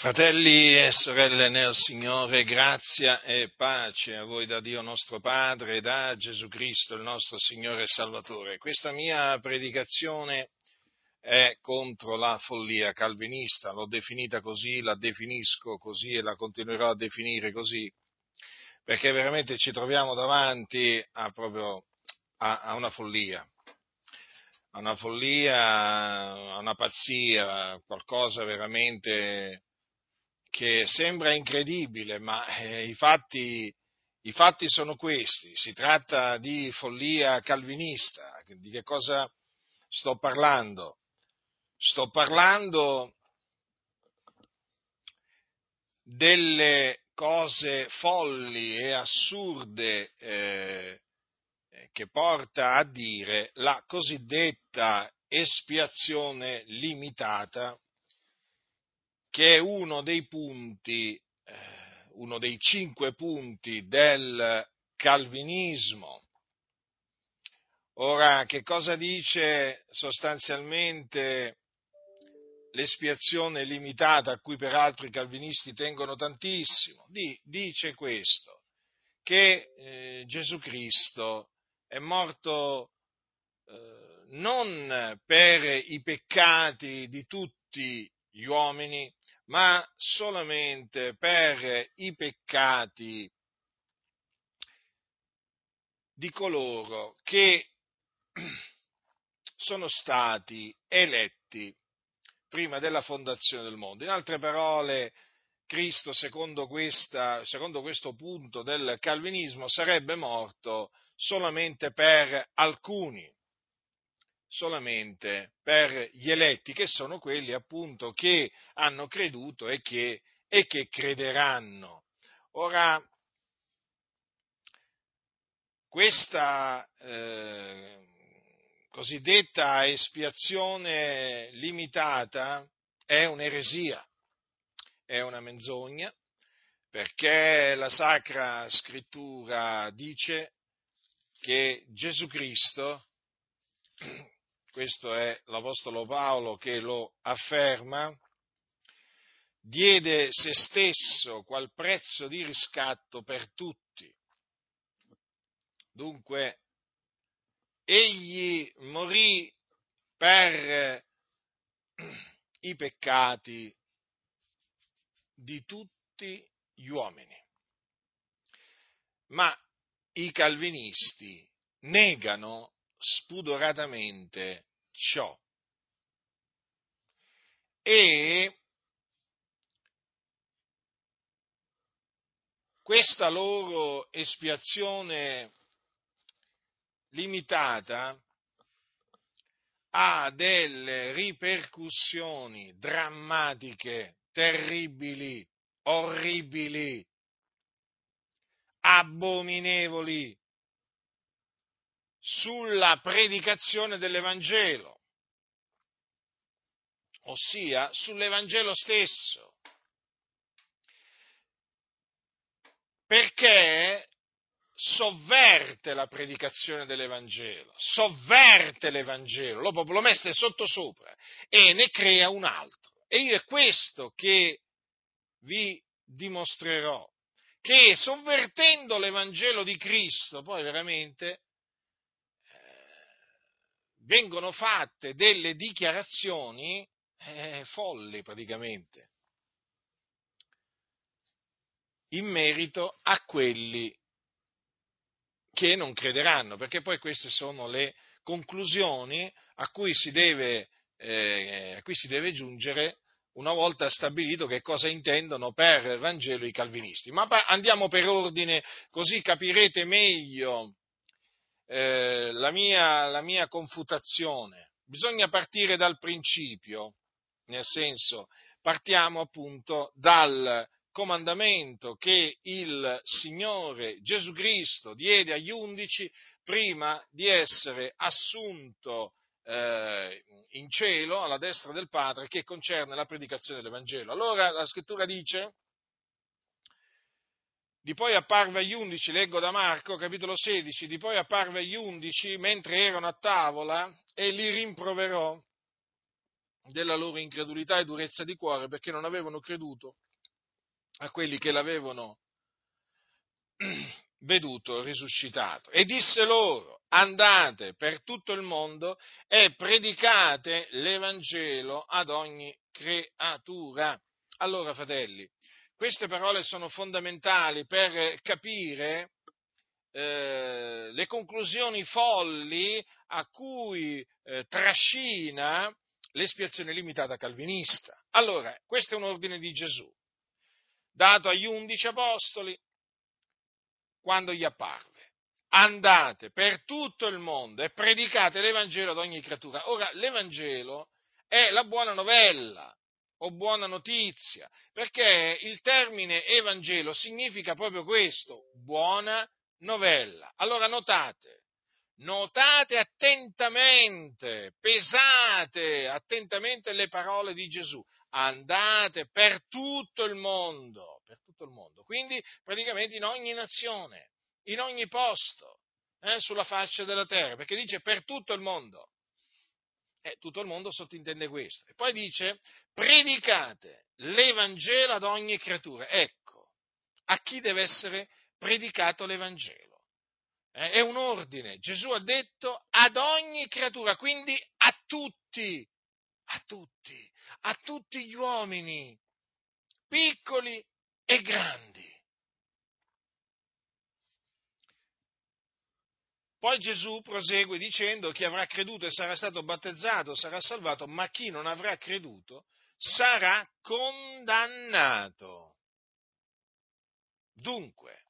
Fratelli e sorelle nel Signore, grazia e pace a voi da Dio nostro Padre e da Gesù Cristo, il nostro Signore e Salvatore. Questa mia predicazione è contro la follia calvinista, l'ho definita così, la definisco così e la continuerò a definire così, perché veramente ci troviamo davanti a, proprio, a, a una follia, a una follia, a una pazzia, qualcosa veramente che sembra incredibile, ma eh, i, fatti, i, fatti, sono questi. Si tratta di follia calvinista. Di che cosa sto parlando? Sto parlando delle cose folli e assurde eh, che porta a dire la cosiddetta espiazione limitata che è uno dei punti, eh, uno dei cinque punti del calvinismo. Ora, che cosa dice sostanzialmente l'espiazione limitata a cui peraltro i calvinisti tengono tantissimo? dice questo, che eh, Gesù Cristo è morto eh, non per i peccati di tutti gli uomini, ma solamente per i peccati di coloro che sono stati eletti prima della fondazione del mondo. In altre parole, Cristo, secondo, questa, secondo questo punto del calvinismo, sarebbe morto solamente per alcuni, solamente per gli eletti, che sono quelli appunto che hanno creduto e che, e che crederanno. Ora, questa eh, cosiddetta espiazione limitata è un'eresia, è una menzogna, perché la Sacra Scrittura dice che Gesù Cristo questo è l'Apostolo Paolo che lo afferma, diede se stesso qual prezzo di riscatto per tutti. Dunque, egli morì per i peccati di tutti gli uomini. Ma i calvinisti negano spudoratamente ciò. E questa loro espiazione limitata ha delle ripercussioni drammatiche, terribili, orribili, abominevoli sulla predicazione dell'Evangelo, ossia sull'Evangelo stesso. Perché sovverte la predicazione dell'Evangelo, sovverte l'Evangelo, lo lo mette sotto sopra e ne crea un altro. E io è questo che vi dimostrerò, che sovvertendo l'Evangelo di Cristo, poi veramente vengono fatte delle dichiarazioni eh, folli praticamente in merito a quelli che non crederanno, perché poi queste sono le conclusioni a cui si deve, eh, a cui si deve giungere una volta stabilito che cosa intendono per Vangelo i calvinisti. Ma andiamo per ordine, così capirete meglio eh, la, mia, la mia confutazione. Bisogna partire dal principio, nel senso, partiamo appunto dal comandamento che il Signore Gesù Cristo diede agli undici prima di essere assunto eh, in cielo alla destra del Padre che concerne la predicazione dell'Evangelo. Allora la scrittura dice di poi apparve agli undici, leggo da Marco, capitolo 16, di poi apparve agli undici mentre erano a tavola e li rimproverò, della loro incredulità e durezza di cuore perché non avevano creduto a quelli che l'avevano veduto risuscitato. E disse loro, andate per tutto il mondo e predicate l'Evangelo ad ogni creatura. Allora, fratelli, queste parole sono fondamentali per capire eh, le conclusioni folli a cui eh, trascina l'espiazione limitata calvinista. Allora, questo è un ordine di Gesù, dato agli undici apostoli quando gli apparve. Andate per tutto il mondo e predicate l'Evangelo ad ogni creatura. Ora, l'Evangelo è la buona novella o buona notizia, perché il termine Evangelo significa proprio questo, buona novella. Allora notate, notate attentamente, pesate attentamente le parole di Gesù, andate per tutto il mondo, per tutto il mondo, quindi praticamente in ogni nazione, in ogni posto, eh, sulla faccia della terra, perché dice per tutto il mondo. Eh, tutto il mondo sottintende questo. E poi dice, predicate l'Evangelo ad ogni creatura. Ecco, a chi deve essere predicato l'Evangelo? Eh, è un ordine. Gesù ha detto ad ogni creatura, quindi a tutti, a tutti, a tutti gli uomini, piccoli e grandi. Poi Gesù prosegue dicendo chi avrà creduto e sarà stato battezzato sarà salvato, ma chi non avrà creduto sarà condannato. Dunque,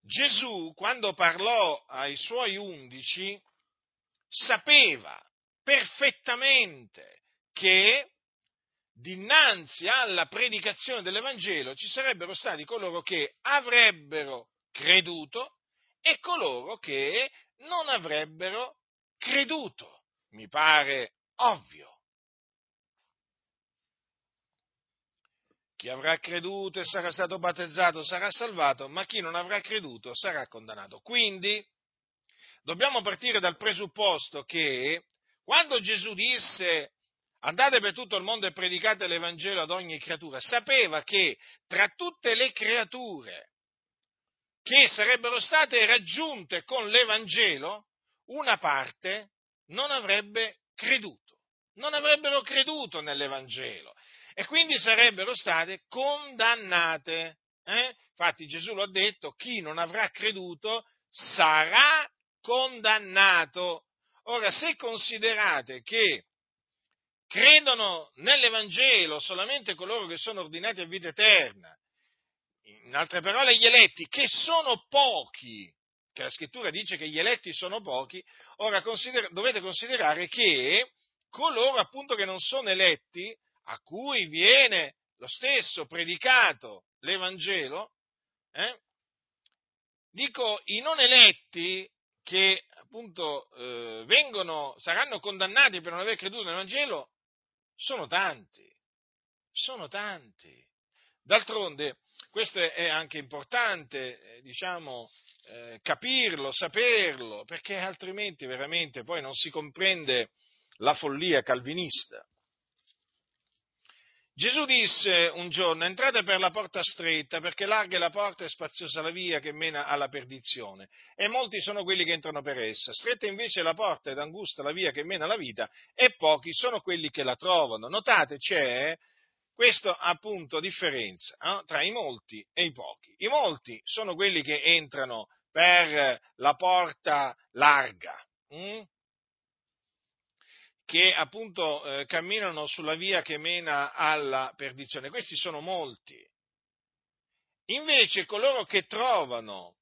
Gesù quando parlò ai suoi undici sapeva perfettamente che dinanzi alla predicazione dell'Evangelo ci sarebbero stati coloro che avrebbero creduto e coloro che non avrebbero creduto. Mi pare ovvio. Chi avrà creduto e sarà stato battezzato sarà salvato, ma chi non avrà creduto sarà condannato. Quindi dobbiamo partire dal presupposto che quando Gesù disse andate per tutto il mondo e predicate l'Evangelo ad ogni creatura, sapeva che tra tutte le creature che sarebbero state raggiunte con l'Evangelo, una parte non avrebbe creduto, non avrebbero creduto nell'Evangelo e quindi sarebbero state condannate. Eh? Infatti Gesù lo ha detto, chi non avrà creduto sarà condannato. Ora, se considerate che credono nell'Evangelo solamente coloro che sono ordinati a vita eterna in altre parole, gli eletti, che sono pochi, che la scrittura dice che gli eletti sono pochi, ora consider- dovete considerare che coloro appunto che non sono eletti, a cui viene lo stesso predicato l'Evangelo, eh, dico i non eletti che appunto eh, vengono, saranno condannati per non aver creduto nell'Evangelo, sono tanti, sono tanti. D'altronde, questo è anche importante, eh, diciamo, eh, capirlo, saperlo, perché altrimenti veramente poi non si comprende la follia calvinista. Gesù disse un giorno, entrate per la porta stretta, perché larga è la porta e spaziosa la via che mena alla perdizione, e molti sono quelli che entrano per essa. Stretta invece è la porta ed angusta la via che mena alla vita, e pochi sono quelli che la trovano. Notate, c'è questa appunto differenza eh, tra i molti e i pochi. I molti sono quelli che entrano per la porta larga, hm? che appunto eh, camminano sulla via che mena alla perdizione. Questi sono molti. Invece coloro che trovano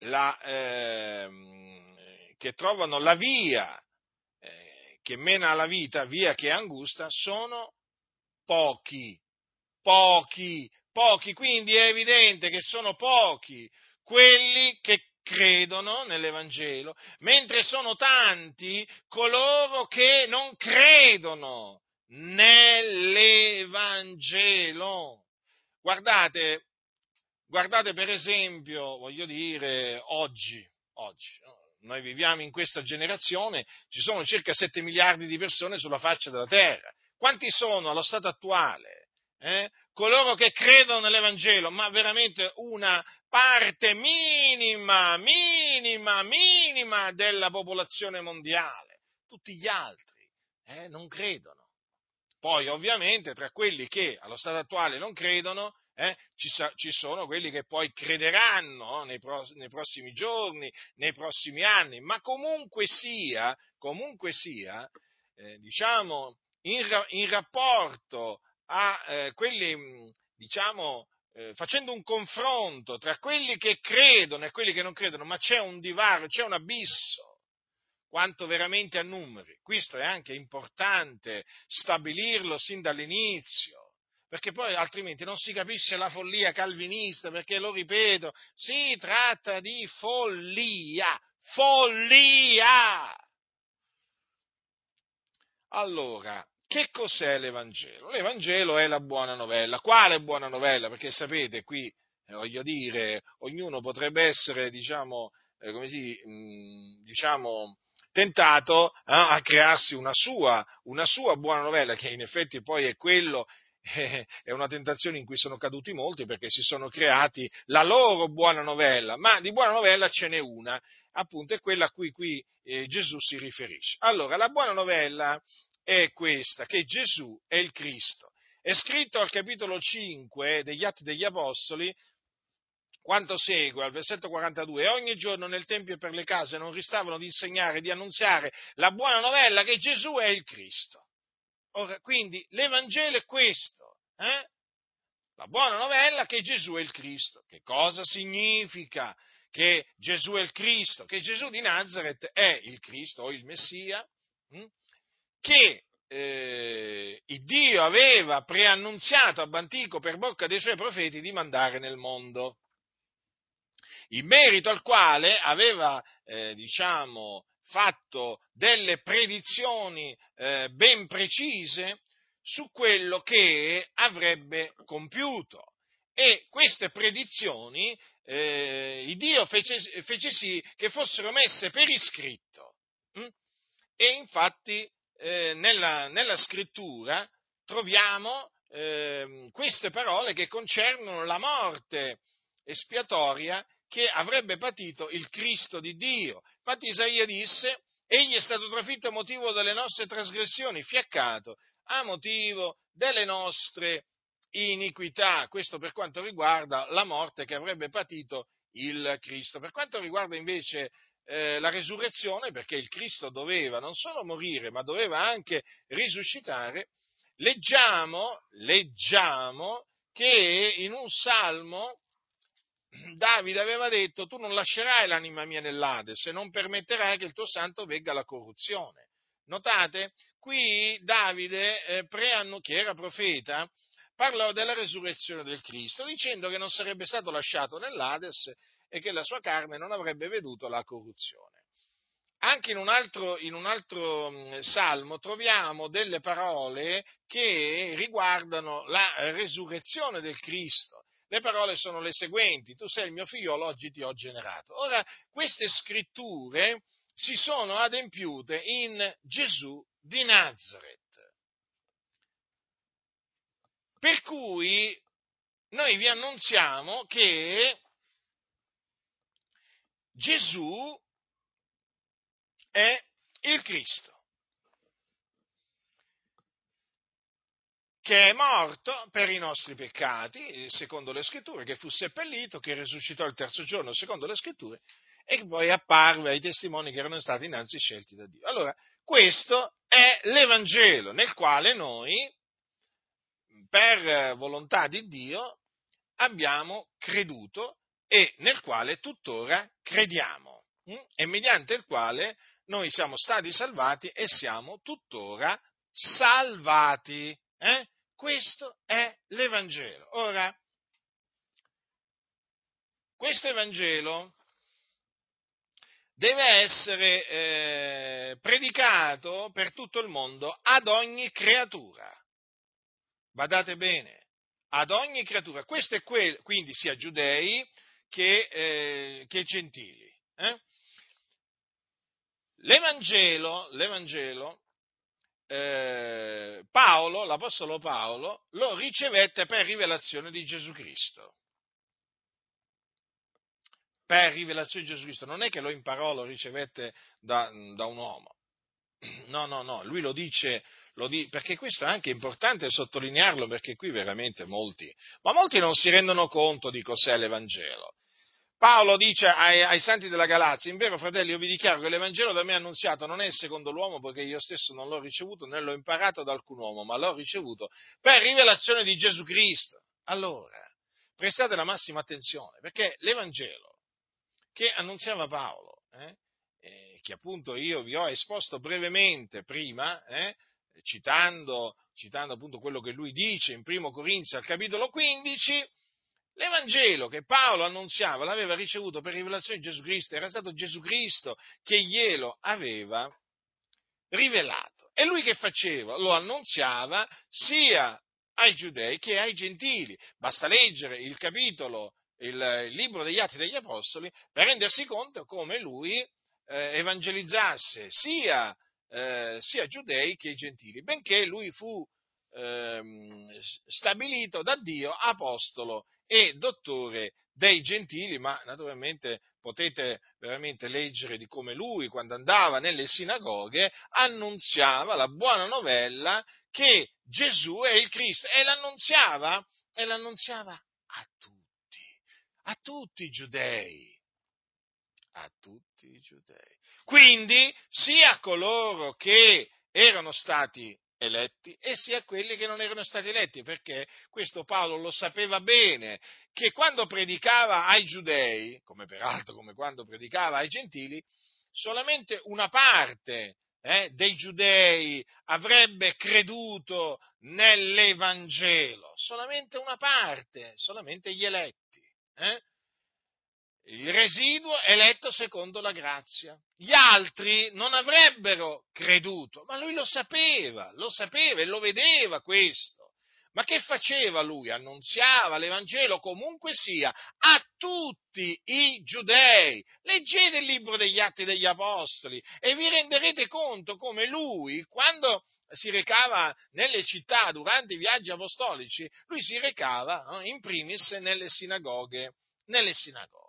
la, eh, che trovano la via eh, che mena alla vita, via che è angusta, sono pochi, pochi, pochi, quindi è evidente che sono pochi quelli che credono nell'Evangelo, mentre sono tanti coloro che non credono nell'Evangelo. Guardate, guardate per esempio, voglio dire, oggi, oggi, noi viviamo in questa generazione, ci sono circa 7 miliardi di persone sulla faccia della terra. Quanti sono allo stato attuale? Eh? Coloro che credono nell'Evangelo, ma veramente una parte minima, minima, minima della popolazione mondiale. Tutti gli altri eh, non credono. Poi ovviamente tra quelli che allo stato attuale non credono eh, ci, sa, ci, sono quelli che poi crederanno nei, pro, nei, prossimi giorni, nei prossimi anni, ma comunque sia, comunque sia eh, diciamo, in, in, rapporto a eh, quelli, diciamo, eh, facendo un confronto tra quelli che credono e quelli che non credono, ma c'è un divario, c'è un abisso quanto veramente a numeri. Questo è anche importante stabilirlo sin dall'inizio perché poi altrimenti non si capisce la follia calvinista, perché lo ripeto, si tratta di follia, follia! Allora, che cos'è l'Evangelo? L'Evangelo è la buona novella. Quale buona novella? Perché sapete, qui, eh, voglio dire, ognuno potrebbe essere, diciamo, eh, come si, mh, diciamo, tentato eh, a crearsi una sua, una sua buona novella, che in effetti poi è quello è una tentazione in cui sono caduti molti perché si sono creati la loro buona novella, ma di buona novella ce n'è una, appunto è quella a cui qui eh, Gesù si riferisce. Allora, la buona novella è questa, che Gesù è il Cristo. È scritto al capitolo 5 degli Atti degli Apostoli, quanto segue al versetto 42, e ogni giorno nel Tempio e per le case non ristavano di insegnare, di annunziare la buona novella che Gesù è il Cristo. Ora, quindi l'Evangelo è questo, eh? la buona novella che Gesù è il Cristo. Che cosa significa che Gesù è il Cristo? Che Gesù di Nazareth è il Cristo o il Messia, hm? Che eh, Dio aveva preannunziato a Bantico per bocca dei suoi profeti di mandare nel mondo. In merito al quale aveva, eh, diciamo, fatto delle predizioni eh, ben precise su quello che avrebbe compiuto. E queste predizioni eh, Dio fece, fece, sì che fossero messe per iscritto. Hm? E infatti eh, nella, nella, scrittura troviamo eh, queste parole che concernono la morte espiatoria che avrebbe patito il Cristo di Dio. Infatti Isaia disse, egli è stato trafitto a motivo delle nostre trasgressioni, fiaccato a motivo delle nostre iniquità. Questo per quanto riguarda la morte che avrebbe patito il Cristo. Per quanto riguarda invece eh, la resurrezione, perché il Cristo doveva non solo morire, ma doveva anche risuscitare, leggiamo, leggiamo che in un salmo Davide aveva detto tu non lascerai l'anima mia nell'Ades e non permetterai che il tuo santo vegga la corruzione. Notate? Qui Davide, eh, preanno, che era profeta, parlò della resurrezione del Cristo, dicendo che non sarebbe stato lasciato nell'Ades e che la sua carne non avrebbe veduto la corruzione. Anche in un, altro, in un altro mm, salmo troviamo delle parole che riguardano la resurrezione del Cristo le parole sono le seguenti, tu sei il mio figliolo, oggi ti ho generato. Ora, queste scritture si sono adempiute in Gesù di Nazareth. Per cui noi vi annunziamo che Gesù è il Cristo. che è morto per i nostri peccati, secondo le scritture, che fu seppellito, che risuscitò il terzo giorno, secondo le scritture, e che poi apparve ai testimoni che erano stati innanzi scelti da Dio. Allora, questo è l'Evangelo nel quale noi, per volontà di Dio, abbiamo creduto e nel quale tuttora crediamo, hm? e mediante il quale noi siamo stati salvati e siamo tuttora salvati. Eh? Questo è l'Evangelo. Ora, questo Evangelo deve essere eh, predicato per tutto il mondo ad ogni creatura. Badate bene, ad ogni creatura. Questo è quello, quindi sia giudei che, eh, che gentili. Eh? L'Evangelo, l'Evangelo eh, Paolo, l'Apostolo Paolo, lo ricevette per rivelazione di Gesù Cristo. Per rivelazione di Gesù Cristo. Non è che lo imparò, lo ricevette da, da un uomo. No, no, no, lui lo dice, lo di, perché questo è anche importante sottolinearlo, perché qui veramente molti, ma molti non si rendono conto di cos'è l'Evangelo. Paolo dice ai, ai, santi della Galazia, in vero fratelli io vi dichiaro che l'Evangelo da me annunziato non è secondo l'uomo perché io stesso non l'ho ricevuto né l'ho imparato da alcun uomo, ma l'ho ricevuto per rivelazione di Gesù Cristo. Allora, prestate la massima attenzione perché l'Evangelo che annunziava Paolo, eh, eh, che appunto io vi ho esposto brevemente prima, eh, citando, citando appunto quello che lui dice in primo Corinzi al capitolo 15, L'Evangelo che Paolo annunziava l'aveva ricevuto per rivelazione di Gesù Cristo, era stato Gesù Cristo che glielo aveva rivelato. E lui che faceva? Lo annunziava sia ai giudei che ai gentili. Basta leggere il capitolo, il, libro degli Atti degli Apostoli per rendersi conto come lui eh, evangelizzasse sia, eh, sia giudei che gentili, benché lui fu eh, stabilito da Dio apostolo e dottore dei gentili, ma naturalmente potete veramente leggere di come lui, quando andava nelle sinagoghe, annunziava la buona novella che Gesù è il Cristo e l'annunziava, e l'annunziava a tutti, a tutti i giudei, a tutti i giudei. Quindi sia coloro che erano stati eletti e sia quelli che non erano stati eletti, perché questo Paolo lo sapeva bene, che quando predicava ai giudei, come peraltro come quando predicava ai gentili, solamente una parte eh, dei giudei avrebbe creduto nell'Evangelo, solamente una parte, solamente gli eletti. Eh? Il residuo eletto secondo la grazia. Gli altri non avrebbero creduto, ma lui lo sapeva, lo sapeva e lo vedeva questo. Ma che faceva lui? Annunziava l'Evangelo comunque sia a tutti i giudei. Leggete il libro degli Atti degli Apostoli e vi renderete conto come lui, quando si recava nelle città durante i viaggi apostolici, lui si recava in primis nelle sinagoghe, nelle sinagoghe.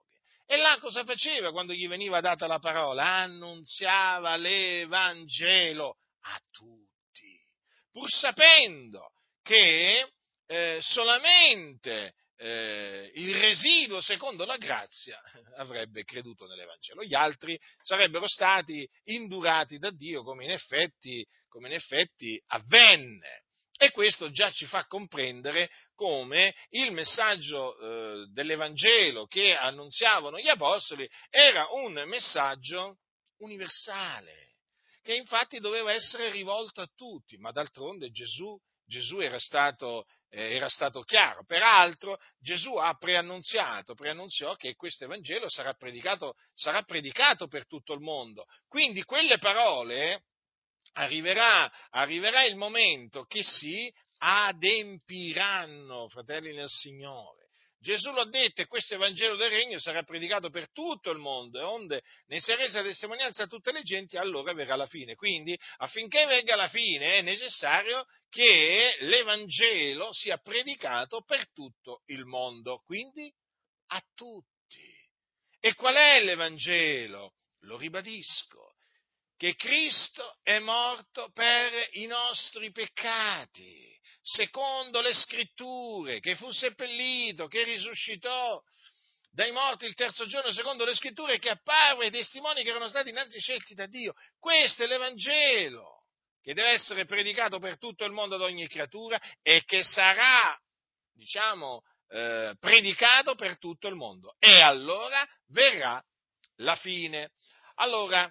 E là cosa faceva quando gli veniva data la parola? Annunziava l'Evangelo a tutti, pur sapendo che eh, solamente eh, il residuo, secondo la grazia, avrebbe creduto nell'Evangelo. Gli altri sarebbero stati indurati da Dio, come in effetti, come in effetti avvenne. E questo già ci fa comprendere come il messaggio eh, dell'Evangelo che annunziavano gli Apostoli era un messaggio universale, che infatti doveva essere rivolto a tutti, ma d'altronde Gesù, Gesù era, stato, eh, era stato chiaro. Peraltro Gesù ha preannunziato, preannunziò che questo Evangelo sarà predicato, sarà predicato per tutto il mondo. Quindi quelle parole arriverà, arriverà il momento che si adempiranno, fratelli nel Signore. Gesù l'ha detto e questo Evangelo del Regno sarà predicato per tutto il mondo e onde ne sia resa testimonianza a tutte le genti, allora verrà la fine. Quindi affinché venga la fine è necessario che l'Evangelo sia predicato per tutto il mondo, quindi a tutti. E qual è l'Evangelo? Lo ribadisco che Cristo è morto per i nostri peccati, secondo le scritture, che fu seppellito, che risuscitò dai morti il terzo giorno, secondo le scritture, che apparve ai testimoni che erano stati innanzi scelti da Dio. Questo è l'Evangelo, che deve essere predicato per tutto il mondo ad ogni creatura e che sarà, diciamo, eh, predicato per tutto il mondo. E allora verrà la fine. Allora,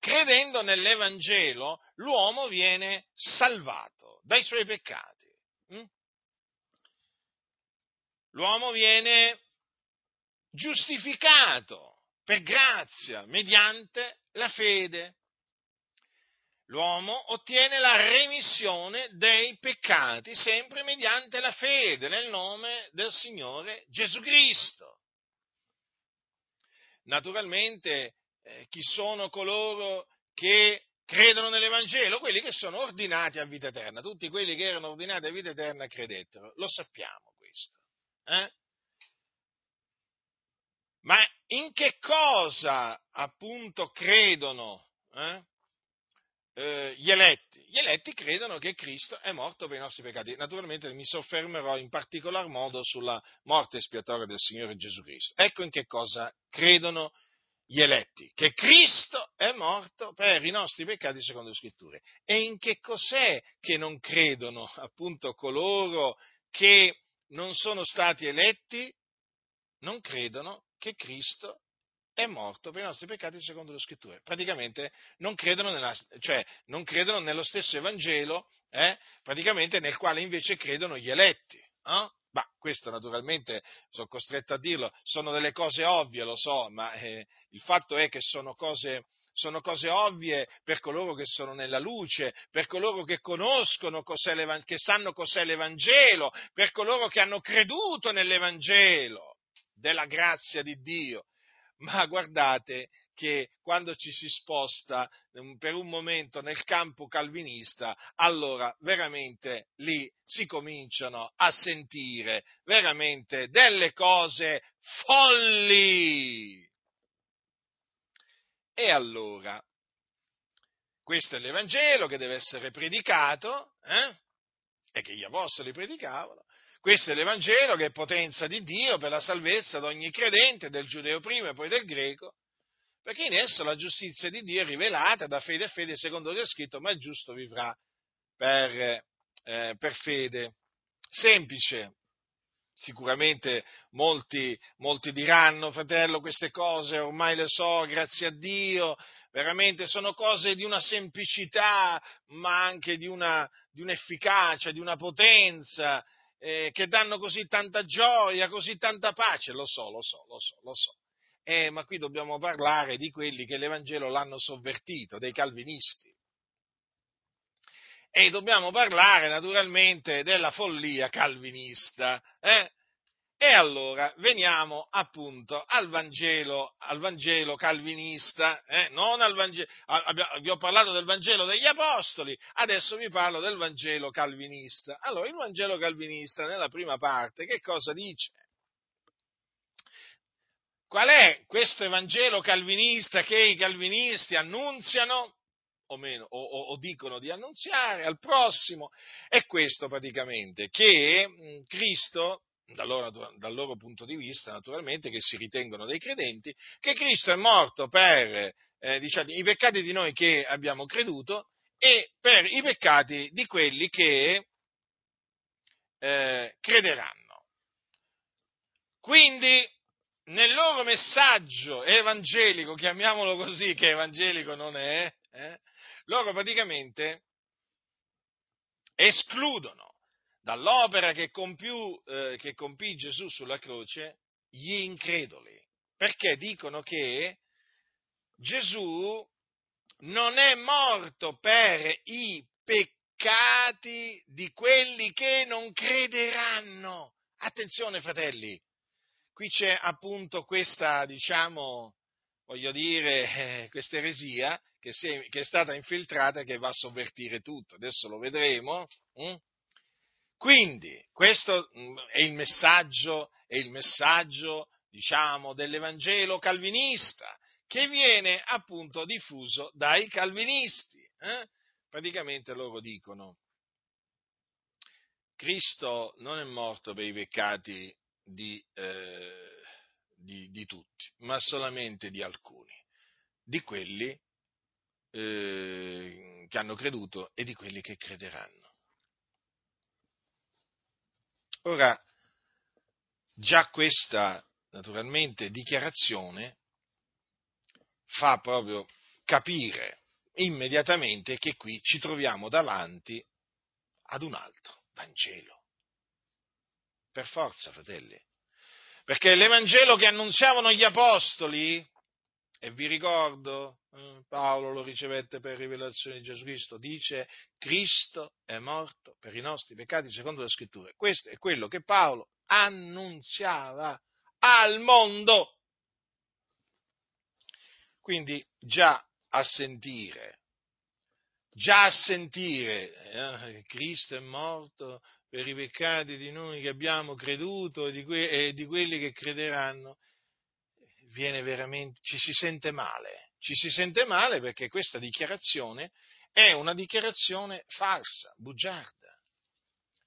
credendo nell'Evangelo, l'uomo viene salvato dai suoi peccati. Mm? L'uomo viene giustificato per grazia mediante la fede. L'uomo ottiene la remissione dei peccati sempre mediante la fede nel nome del Signore Gesù Cristo. Naturalmente eh, chi sono coloro che credono nell'Evangelo? Quelli che sono ordinati a vita eterna. Tutti quelli che erano ordinati a vita eterna credettero. Lo sappiamo questo. Eh? Ma in che cosa appunto credono eh? Eh, gli eletti? Gli eletti credono che Cristo è morto per i nostri peccati. Naturalmente mi soffermerò in particolar modo sulla morte espiatoria del Signore Gesù Cristo. Ecco in che cosa credono gli eletti, che Cristo è morto per i nostri peccati secondo le scritture. E in che cos'è che non credono appunto coloro che non sono stati eletti? Non credono che Cristo è morto per i nostri peccati secondo le scritture. Praticamente non credono, nella, cioè, non credono nello stesso Evangelo, eh, praticamente nel quale invece credono gli eletti. Eh? Ma questo naturalmente, sono costretto a dirlo, sono delle cose ovvie, lo so, ma eh, il fatto è che sono cose, sono cose ovvie per coloro che sono nella luce, per coloro che conoscono che sanno cos'è l'Evangelo, per coloro che hanno creduto nell'Evangelo della grazia di Dio. Ma guardate che quando ci si sposta mm, per un momento nel campo calvinista, allora veramente lì si cominciano a sentire veramente delle cose folli. E allora, questo è l'Evangelo che deve essere predicato, eh? e che gli apostoli predicavano, questo è l'Evangelo che è potenza di Dio per la salvezza di ogni credente, del giudeo prima e poi del greco, perché in esso la giustizia di Dio è rivelata da fede a fede, secondo che è scritto, ma il giusto vivrà per, eh, per fede. Semplice. Sicuramente molti, molti diranno, fratello, queste cose ormai le so, grazie a Dio, veramente sono cose di una semplicità, ma anche di, una, di un'efficacia, di una potenza, eh, che danno così tanta gioia, così tanta pace, lo so, lo so, lo so, lo so. Eh, ma qui dobbiamo parlare di quelli che l'Evangelo l'hanno sovvertito, dei calvinisti. E dobbiamo parlare naturalmente della follia calvinista. Eh? E allora veniamo appunto al Vangelo, al Vangelo calvinista, eh? al Vangelo, vi ho parlato del Vangelo degli Apostoli, adesso vi parlo del Vangelo calvinista. Allora, il Vangelo calvinista nella prima parte che cosa dice? Qual è questo Evangelo calvinista che i calvinisti annunziano? O, meno, o, o, o dicono di annunziare al prossimo, è questo praticamente, che Cristo dal loro, dal loro, punto di vista, naturalmente, che si ritengono dei credenti, che Cristo è morto per eh, diciamo, i peccati di noi che abbiamo creduto e per i peccati di quelli che eh, crederanno. Quindi, nel loro messaggio evangelico, chiamiamolo così, che evangelico non è, eh, loro praticamente escludono dall'opera che, compiù, eh, che compì Gesù sulla croce gli increduli, perché dicono che Gesù non è morto per i peccati di quelli che non crederanno. Attenzione, fratelli, qui c'è appunto questa, diciamo, voglio dire, eh, questa eresia che, è, che è stata infiltrata e che va a sovvertire tutto. Adesso lo vedremo. Hm? Quindi, questo mm, è il messaggio, è il messaggio diciamo, dell'Evangelo calvinista, che viene appunto diffuso dai calvinisti. Eh? Praticamente loro dicono, Cristo non è morto per i peccati di, eh, di, di tutti, ma solamente di alcuni, di quelli eh, che hanno creduto e di quelli che crederanno. Ora, già questa, naturalmente, dichiarazione fa proprio capire immediatamente che qui ci troviamo davanti ad un altro Vangelo. Per forza, fratelli. Perché l'Evangelo che annunziavano gli Apostoli e vi ricordo, eh, Paolo lo ricevette per rivelazione di Gesù Cristo, dice Cristo è morto per i nostri peccati secondo le scritture. Questo è quello che Paolo annunziava al mondo. Quindi già a sentire, già a sentire, eh, Cristo è morto per i peccati di noi che abbiamo creduto e di, que- e di quelli che crederanno, ci si sente male, ci si sente male perché questa dichiarazione è una dichiarazione falsa, bugiarda.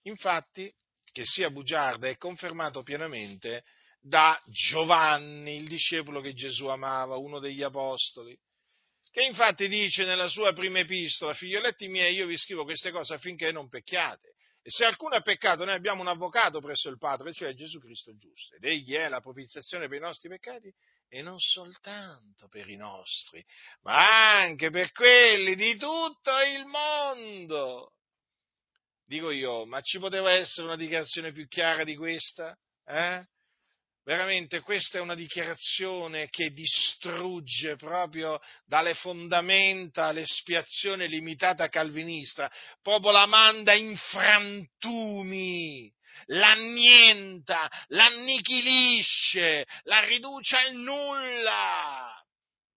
Infatti, che sia bugiarda è confermato pienamente da Giovanni, il discepolo che Gesù amava, uno degli apostoli, che infatti dice nella sua prima epistola, figlioletti miei, io vi scrivo queste cose affinché non pecchiate. E se alcuno ha peccato, noi abbiamo un avvocato presso il Padre, cioè Gesù Cristo giusto, ed egli è la propiziazione per i nostri peccati e non soltanto per i nostri, ma anche per quelli di tutto il mondo. Dico io, ma ci poteva essere una dichiarazione più chiara di questa? Eh? Veramente questa è una dichiarazione che distrugge proprio dalle fondamenta l'espiazione limitata calvinista, proprio la manda in frantumi l'annienta, l'annichilisce, la riduce al nulla.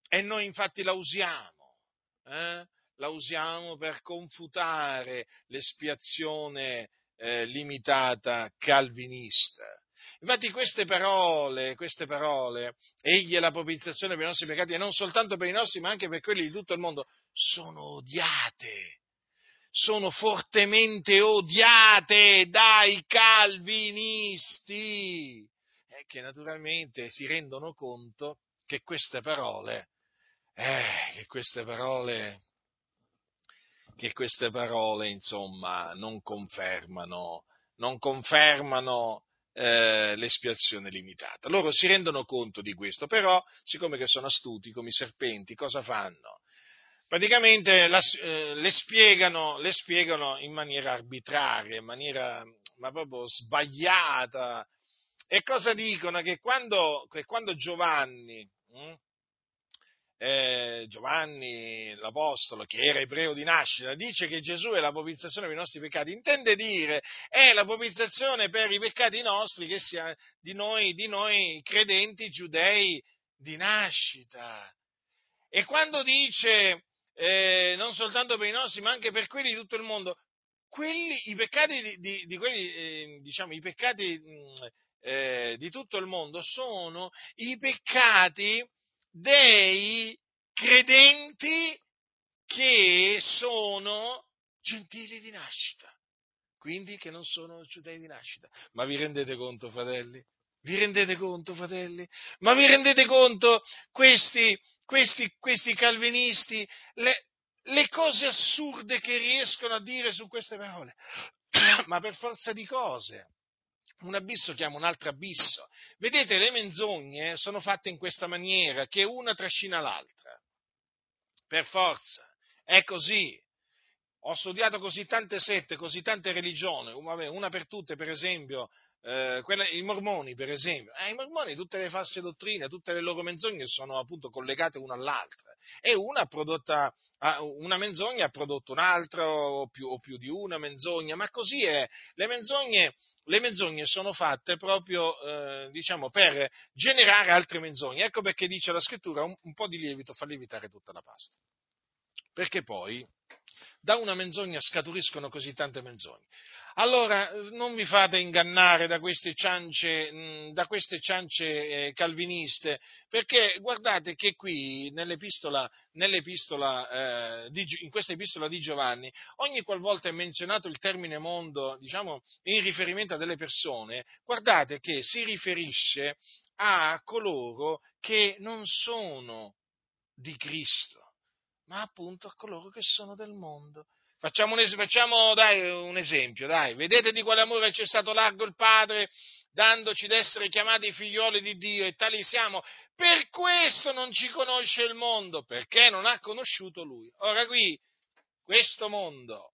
E noi infatti la usiamo, eh? la usiamo per confutare l'espiazione eh, limitata calvinista. Infatti queste parole, queste parole, egli è la propiziazione per i nostri peccati e non soltanto per i nostri, ma anche per quelli di tutto il mondo, sono odiate. Sono fortemente odiate dai calvinisti, e che naturalmente si rendono conto che queste parole, eh, che queste parole, che queste parole, insomma, non confermano, non confermano eh, l'espiazione limitata. Loro si rendono conto di questo, però, siccome che sono astuti come i serpenti, cosa fanno? praticamente la, eh, le, spiegano, le, spiegano, in maniera arbitraria, in maniera ma proprio sbagliata. E cosa dicono? Che quando, che quando Giovanni, hm, eh, Giovanni l'Apostolo, che era ebreo di nascita, dice che Gesù è la propiziazione per i nostri peccati, intende dire è la propiziazione per i peccati nostri che sia di noi, di noi credenti giudei di nascita. E quando dice eh, non soltanto per i nostri, ma anche per quelli di tutto il mondo. Quelli, I peccati, di, di, di quelli, eh, diciamo, i peccati mm, eh, di tutto il mondo sono i peccati dei credenti che sono gentili di nascita, quindi che non sono giudei di nascita. Ma vi rendete conto, fratelli? Vi rendete conto, fratelli? Ma vi rendete conto questi questi, questi calvinisti, le, le cose assurde che riescono a dire su queste parole, ma per forza di cose. Un abisso chiama un altro abisso. Vedete, le menzogne sono fatte in questa maniera, che una trascina l'altra. Per forza. È così. Ho studiato così tante sette, così tante religioni, una per tutte, per esempio, eh, quella, i mormoni, per esempio, eh, i mormoni, tutte le false dottrine, tutte le loro menzogne sono appunto collegate una all'altra e una, prodotta, una menzogna ha prodotto un'altra o più, o più, di una menzogna, ma così è. Le menzogne, le menzogne sono fatte proprio eh, diciamo, per generare altre menzogne. Ecco perché dice la scrittura un, un po' di lievito fa lievitare tutta la pasta. Perché poi da una menzogna scaturiscono così tante menzogne. Allora, non vi fate ingannare da queste ciance, da queste ciance eh, calviniste, perché guardate che qui, nell'epistola, nell'epistola eh, di, in questa epistola di Giovanni, ogni qualvolta è menzionato il termine mondo, diciamo, in riferimento a delle persone, guardate che si riferisce a coloro che non sono di Cristo, ma appunto a coloro che sono del mondo. Facciamo, un, facciamo dai, un esempio, dai. Vedete di quale amore ci è stato largo il Padre, dandoci d'essere chiamati figlioli di Dio, e tali siamo. Per questo non ci conosce il mondo, perché non ha conosciuto Lui. Ora qui, questo mondo,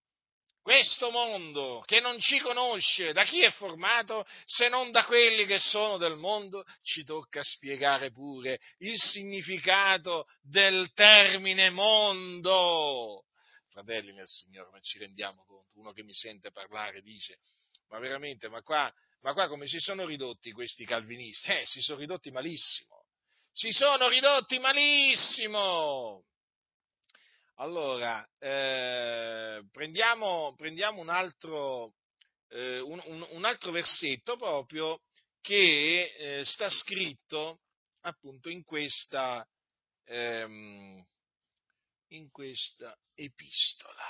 questo mondo che non ci conosce, da chi è formato se non da quelli che sono del mondo, ci tocca spiegare pure il significato del termine mondo fratelli nel Signore, ma ci rendiamo conto, uno che mi sente parlare dice, ma veramente, ma qua, ma qua come si sono ridotti questi calvinisti? Eh, si sono ridotti malissimo, si sono ridotti malissimo. Allora, eh, prendiamo, prendiamo un, altro, eh, un, un, un, altro, versetto proprio che eh, sta scritto appunto in questa, ehm, in questa epistola.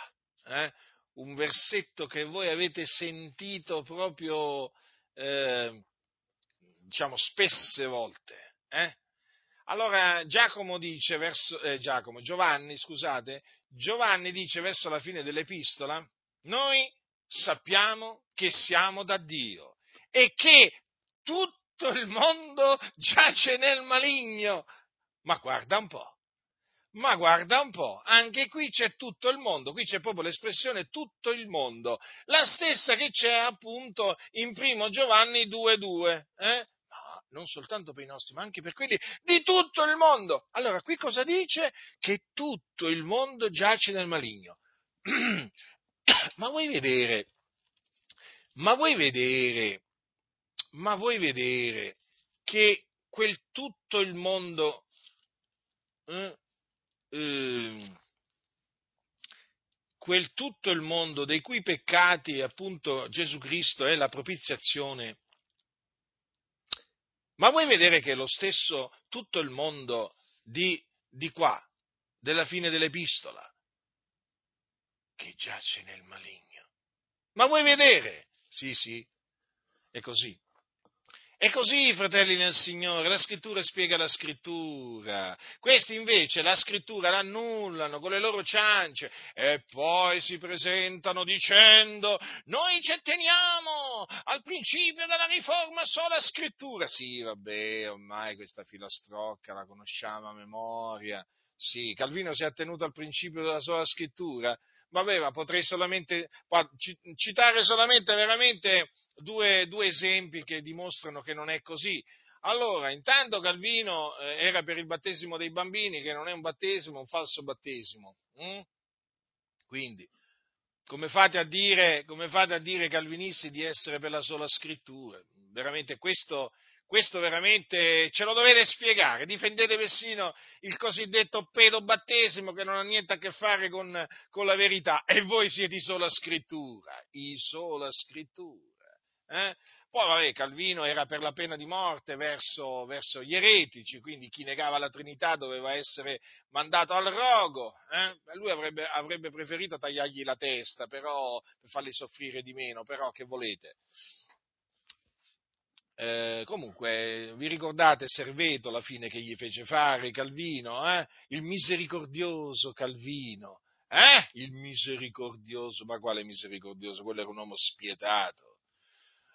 Eh? Un versetto che voi avete sentito proprio, eh, diciamo, spesse volte. Eh? Allora Giacomo dice verso, eh, Giacomo, Giovanni, scusate, Giovanni dice verso la fine dell'epistola, noi sappiamo che siamo da Dio e che tutto il mondo giace nel maligno. Ma guarda un po', ma guarda un po', anche qui c'è tutto il mondo, qui c'è proprio l'espressione tutto il mondo, la stessa che c'è appunto in primo Giovanni 2.2. Eh? non soltanto per i nostri, ma anche per quelli di tutto il mondo. Allora, qui cosa dice? Che tutto il mondo giace nel maligno. ma vuoi vedere, ma vuoi vedere, ma vuoi vedere che quel tutto il mondo, eh, eh, quel tutto il mondo dei cui peccati appunto Gesù Cristo è la propiziazione, ma vuoi vedere che lo stesso tutto il mondo di, di qua, della fine dell'epistola, che giace nel maligno? Ma vuoi vedere? Sì, sì, è così. È così, fratelli nel Signore, la scrittura spiega la scrittura. Questi invece la scrittura l'annullano con le loro ciance e poi si presentano dicendo noi ci atteniamo al principio della riforma sola scrittura. Sì, vabbè, ormai questa filastrocca la conosciamo a memoria. Sì, Calvino si è attenuto al principio della sola scrittura vabbè, ma potrei solamente citare solamente veramente due, due, esempi che dimostrano che non è così. Allora, intanto Calvino eh, era per il battesimo dei bambini, che non è un battesimo, è un falso battesimo. Mm? Quindi, come fate, a dire, come fate a dire calvinisti di essere per la sola scrittura? Veramente questo questo veramente ce lo dovete spiegare. Difendete persino il cosiddetto pedobattesimo che non ha niente a che fare con, con la verità. E voi siete sola scrittura. I sola scrittura. Eh? Poi, vabbè, Calvino era per la pena di morte verso, verso, gli eretici, quindi chi negava la Trinità doveva essere mandato al rogo. Eh? Lui avrebbe, avrebbe, preferito tagliargli la testa, però, per farli soffrire di meno, però che volete? Eh, comunque, vi ricordate Serveto la fine che gli fece fare Calvino? Eh? Il misericordioso Calvino. Eh? Il misericordioso, ma quale misericordioso? Quello era un uomo spietato.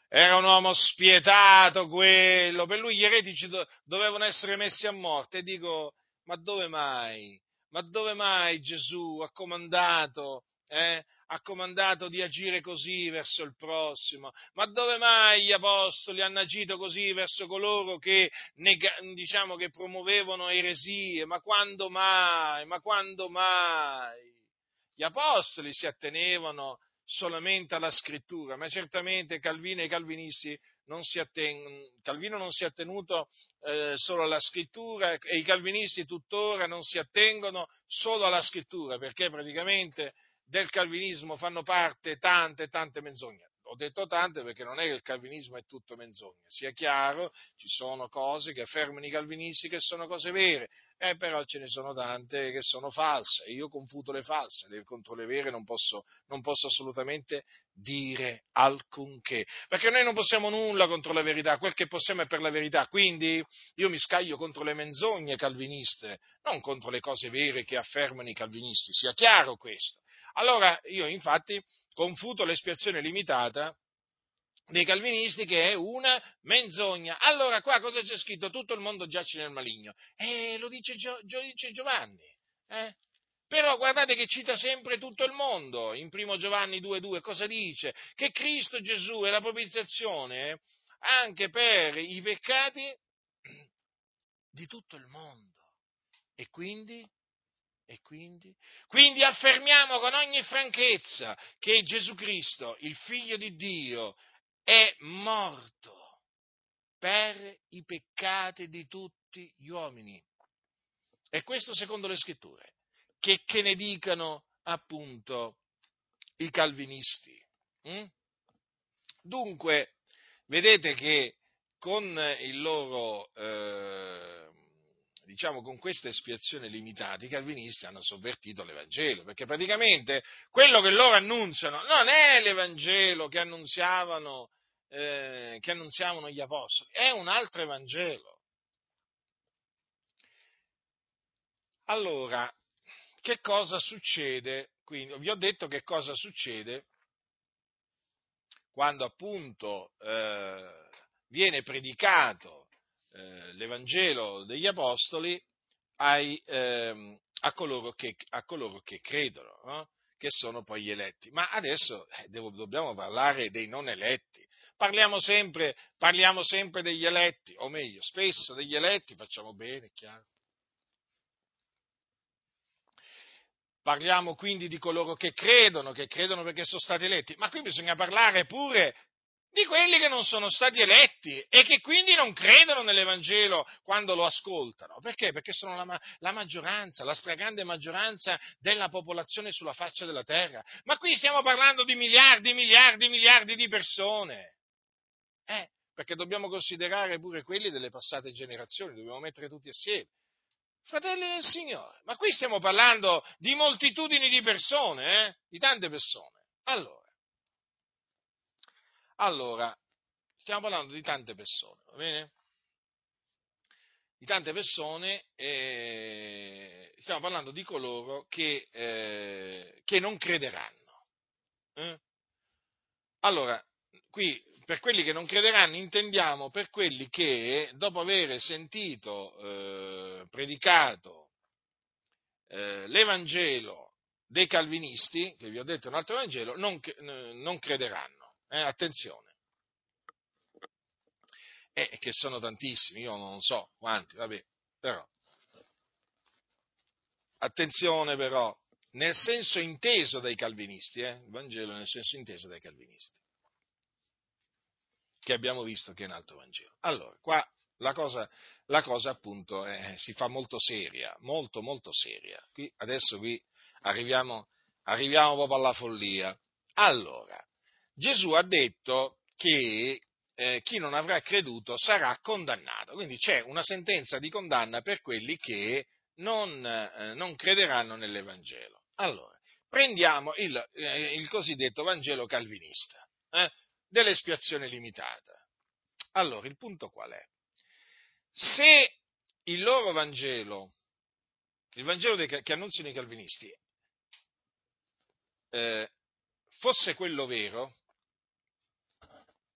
Era un uomo spietato quello, per lui gli eretici do- dovevano essere messi a morte. E dico, ma dove mai? Ma dove mai Gesù ha comandato eh, ha comandato di agire così verso il prossimo, ma dove mai gli apostoli hanno agito così verso coloro che, diciamo, che promuovevano eresie? Ma quando mai? Ma quando mai? Gli apostoli si attenevano solamente alla scrittura, ma certamente Calvino e i calvinisti non si attengono, Calvino non si è attenuto eh, solo alla scrittura e i calvinisti tuttora non si attengono solo alla scrittura, perché praticamente del calvinismo fanno parte tante tante menzogne. Ho detto tante perché non è che il calvinismo è tutto menzogna, sia chiaro, ci sono cose che affermano i calvinisti che sono cose vere, eh, però ce ne sono tante che sono false e io confuto le false, le, contro le vere non posso, non posso assolutamente dire alcunché, perché noi non possiamo nulla contro la verità, quel che possiamo è per la verità, quindi io mi scaglio contro le menzogne calviniste, non contro le cose vere che affermano i calvinisti, sia chiaro questo. Allora io infatti confuto l'espiazione limitata dei calvinisti che è una menzogna. Allora qua cosa c'è scritto? Tutto il mondo giace nel maligno. E lo dice, Gio, dice Giovanni. Eh? Però guardate che cita sempre tutto il mondo. In 1 Giovanni 2.2 cosa dice? Che Cristo Gesù è la propiziazione anche per i peccati di tutto il mondo. E quindi e quindi? Quindi affermiamo con ogni franchezza che Gesù Cristo, il Figlio di Dio, è morto per i peccati di tutti gli uomini. E questo secondo le scritture. Che, che ne dicano appunto i calvinisti. Hm? Dunque, vedete che con il loro, eh, diciamo, con questa espiazione limitata, i calvinisti hanno sovvertito l'Evangelo, perché praticamente quello che loro annunziano non è l'Evangelo che annunziavano, eh, che annunziavano gli apostoli, è un altro Evangelo. Allora, che cosa succede? Quindi, vi ho detto che cosa succede quando appunto eh, viene predicato eh, l'Evangelo degli Apostoli ai, ehm, a, coloro che, a, coloro che, credono, no? che sono poi gli eletti. Ma adesso eh, devo, dobbiamo parlare dei non eletti. Parliamo sempre, parliamo sempre degli eletti, o meglio, spesso degli eletti, facciamo bene, chiaro. Parliamo quindi di coloro che credono, che credono perché sono stati eletti, ma qui bisogna parlare pure di quelli che non sono stati eletti e che quindi non credono nell'Evangelo quando lo ascoltano. Perché? Perché sono la, la, maggioranza, la stragrande maggioranza della popolazione sulla faccia della terra. Ma qui stiamo parlando di miliardi, miliardi, miliardi di persone. Eh, perché dobbiamo considerare pure quelli delle passate generazioni, dobbiamo mettere tutti assieme. Fratelli del Signore, ma qui stiamo parlando di moltitudini di persone, eh? di tante persone. Allora, allora, stiamo parlando di tante persone, va bene? Di tante persone, eh, stiamo parlando di coloro che, eh, che non crederanno. Eh? Allora, qui per quelli che non crederanno intendiamo per quelli che dopo aver sentito eh, predicato eh, l'Evangelo dei calvinisti, che vi ho detto un altro Vangelo, non, non crederanno. Eh, attenzione. Eh, che sono tantissimi, io non so quanti, vabbè, però. Attenzione però, nel senso inteso dai calvinisti, eh, il Vangelo nel senso inteso dai calvinisti, che abbiamo visto che è un altro Vangelo. Allora, qua la cosa, la cosa appunto eh, si fa molto seria, molto molto seria. Qui, adesso qui arriviamo, arriviamo proprio alla follia. Allora, Gesù ha detto che eh, chi non avrà creduto sarà condannato, quindi c'è una sentenza di condanna per quelli che non, eh, non crederanno nell'Evangelo. Allora, prendiamo il, eh, il cosiddetto Vangelo calvinista, eh, dell'espiazione limitata. Allora, il punto qual è? Se il loro Vangelo, il Vangelo dei, che annunziano i calvinisti, eh, fosse quello vero,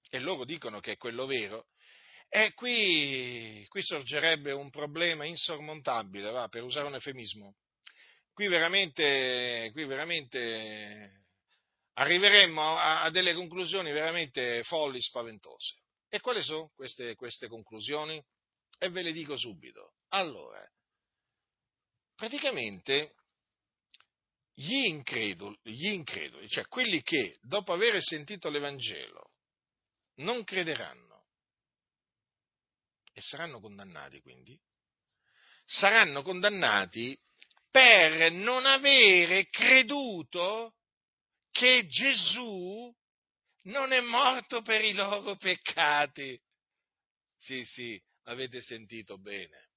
e loro dicono che è quello vero, e qui, qui sorgerebbe un problema insormontabile, va, per usare un eufemismo. Qui veramente, qui veramente arriveremmo a, a, delle conclusioni veramente folli, spaventose. E quali sono queste, queste conclusioni? E ve le dico subito. Allora, praticamente gli increduli, gli increduli, cioè quelli che dopo aver sentito l'Evangelo non crederanno e saranno condannati quindi. Saranno condannati per non avere creduto che Gesù non è morto per i loro peccati. Sì, sì, avete sentito bene.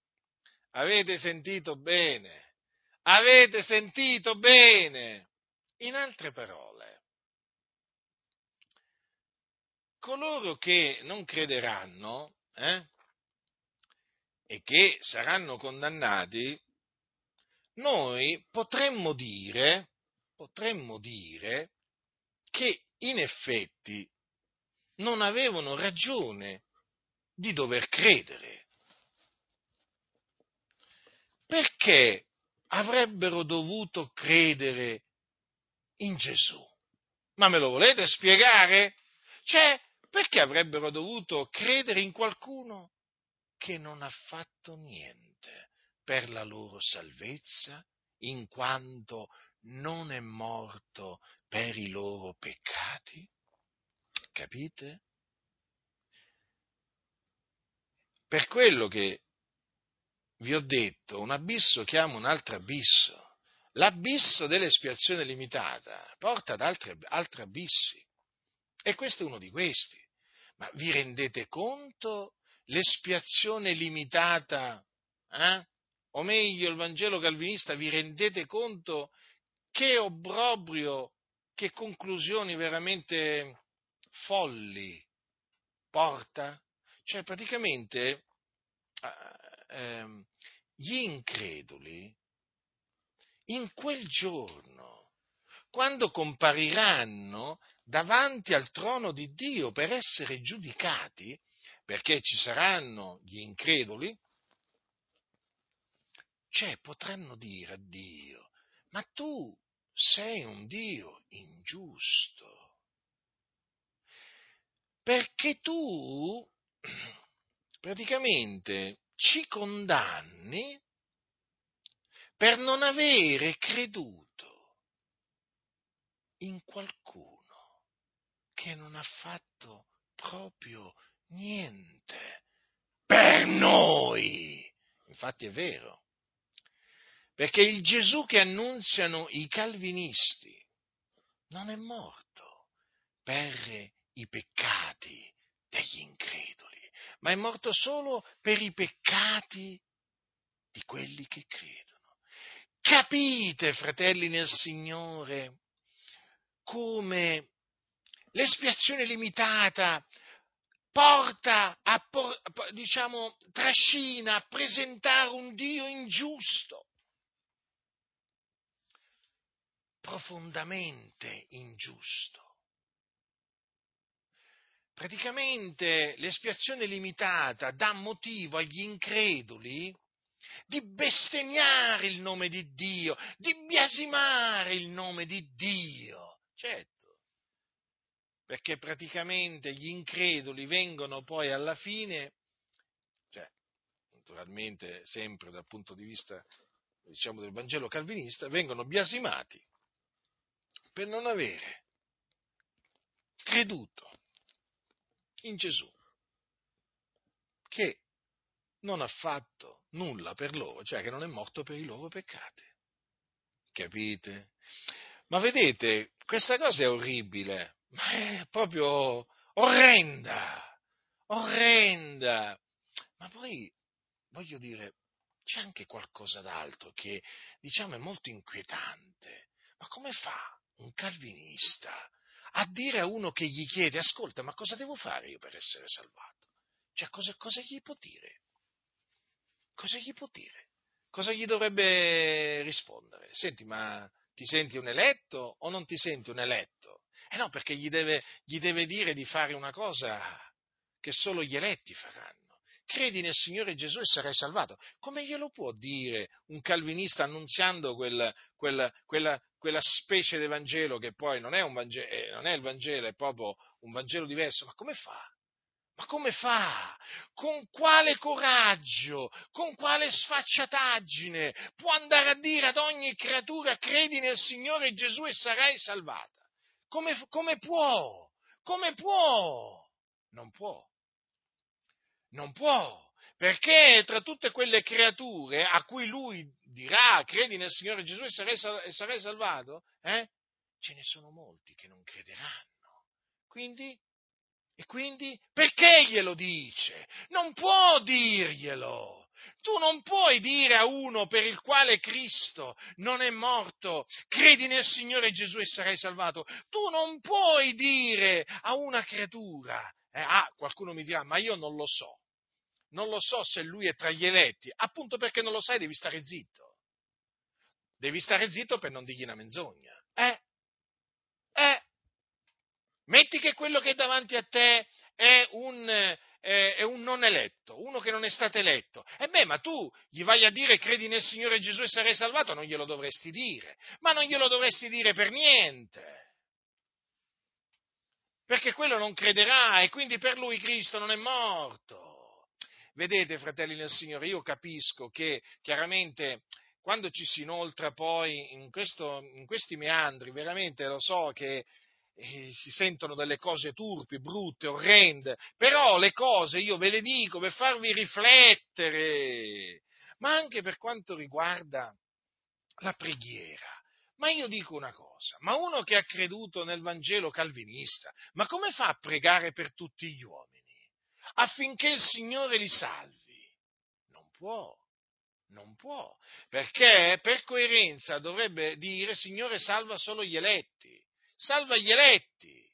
Avete sentito bene. Avete sentito bene. In altre parole, coloro che non crederanno eh, e che saranno condannati, noi potremmo dire, potremmo dire che in effetti non avevano ragione di dover credere. Perché avrebbero dovuto credere in Gesù? Ma me lo volete spiegare? Cioè, perché avrebbero dovuto credere in qualcuno che non ha fatto niente per la loro salvezza, in quanto non è morto per i loro peccati? Capite? Per quello che vi ho detto, un abisso chiama un altro abisso. L'abisso dell'espiazione limitata porta ad altri, altri abissi. E questo è uno di questi. Ma vi rendete conto l'espiazione limitata? Eh? O meglio, il Vangelo calvinista, vi rendete conto che obbrobrio, che conclusioni veramente folli porta? Cioè, praticamente, eh, gli increduli, in quel giorno, quando compariranno davanti al trono di Dio per essere giudicati, perché ci saranno gli increduli, cioè potranno dire a Dio, ma tu sei un Dio ingiusto, perché tu praticamente ci condanni per non avere creduto in qualcuno che non ha fatto proprio niente per noi. Infatti è vero, perché il Gesù che annunziano i calvinisti non è morto per i peccati degli increduli, ma è morto solo per i peccati di quelli che credono. Capite, fratelli nel Signore, come l'espiazione limitata porta a, diciamo, trascina a presentare un Dio ingiusto, profondamente ingiusto. Praticamente l'espiazione limitata dà motivo agli increduli di bestemmiare il nome di Dio, di biasimare il nome di Dio. Certo, perché praticamente gli increduli vengono poi alla fine, cioè, naturalmente sempre dal punto di vista diciamo, del Vangelo calvinista, vengono biasimati per non avere creduto in Gesù, che non ha fatto nulla per loro, cioè che non è morto per i loro peccati. Capite? Ma vedete, questa cosa è orribile, ma è proprio orrenda, orrenda. Ma poi, voglio dire, c'è anche qualcosa d'altro che, diciamo, è molto inquietante. Ma come fa un calvinista a dire a uno che gli chiede, ascolta, ma cosa devo fare io per essere salvato? Cioè, cosa, cosa gli può dire? Cosa gli può dire? Cosa gli dovrebbe rispondere? Senti, ma ti senti un eletto o non ti senti un eletto? Eh no, perché gli deve, gli deve dire di fare una cosa che solo gli eletti faranno credi nel Signore Gesù e sarai salvato. Come glielo può dire un calvinista annunziando quel, quel, quella, quella, specie di Vangelo che poi non è, Vangelo, eh, non è il Vangelo, è proprio un Vangelo diverso? Ma come fa? Ma come fa? Con quale coraggio, con quale sfacciataggine può andare a dire ad ogni creatura credi nel Signore Gesù e sarai salvata? Come, come può? Come può? Non può. Non può, perché tra tutte quelle creature a cui lui dirà credi nel Signore Gesù e sarai, e sarai salvato, eh, ce ne sono molti che non crederanno. Quindi, e quindi perché glielo dice? Non può dirglielo. Tu non puoi dire a uno per il quale Cristo non è morto, credi nel Signore Gesù e sarai salvato. Tu non puoi dire a una creatura, eh, ah, qualcuno mi dirà, ma io non lo so non lo so se lui è tra gli eletti, appunto perché non lo sai devi stare zitto. Devi stare zitto per non dirgli una menzogna. Eh? Eh? Metti che quello che è davanti a te è un, eh, è un non eletto, uno che non è stato eletto. E beh, ma tu gli vai a dire credi nel Signore Gesù e sarai salvato, non glielo dovresti dire. Ma non glielo dovresti dire per niente perché quello non crederà e quindi per lui Cristo non è morto. Vedete, fratelli nel Signore, io capisco che chiaramente quando ci si inoltra poi in, questo, in questi meandri, veramente lo so che eh, si sentono delle cose turpi, brutte, orrende, però le cose io ve le dico per farvi riflettere. ma anche per quanto riguarda la preghiera. Ma io dico una cosa, ma uno che ha creduto nel Vangelo calvinista, ma come fa a pregare per tutti gli uomini? Affinché il Signore li salvi? Non può, non può, perché per coerenza dovrebbe dire Signore salva solo gli eletti, salva gli eletti.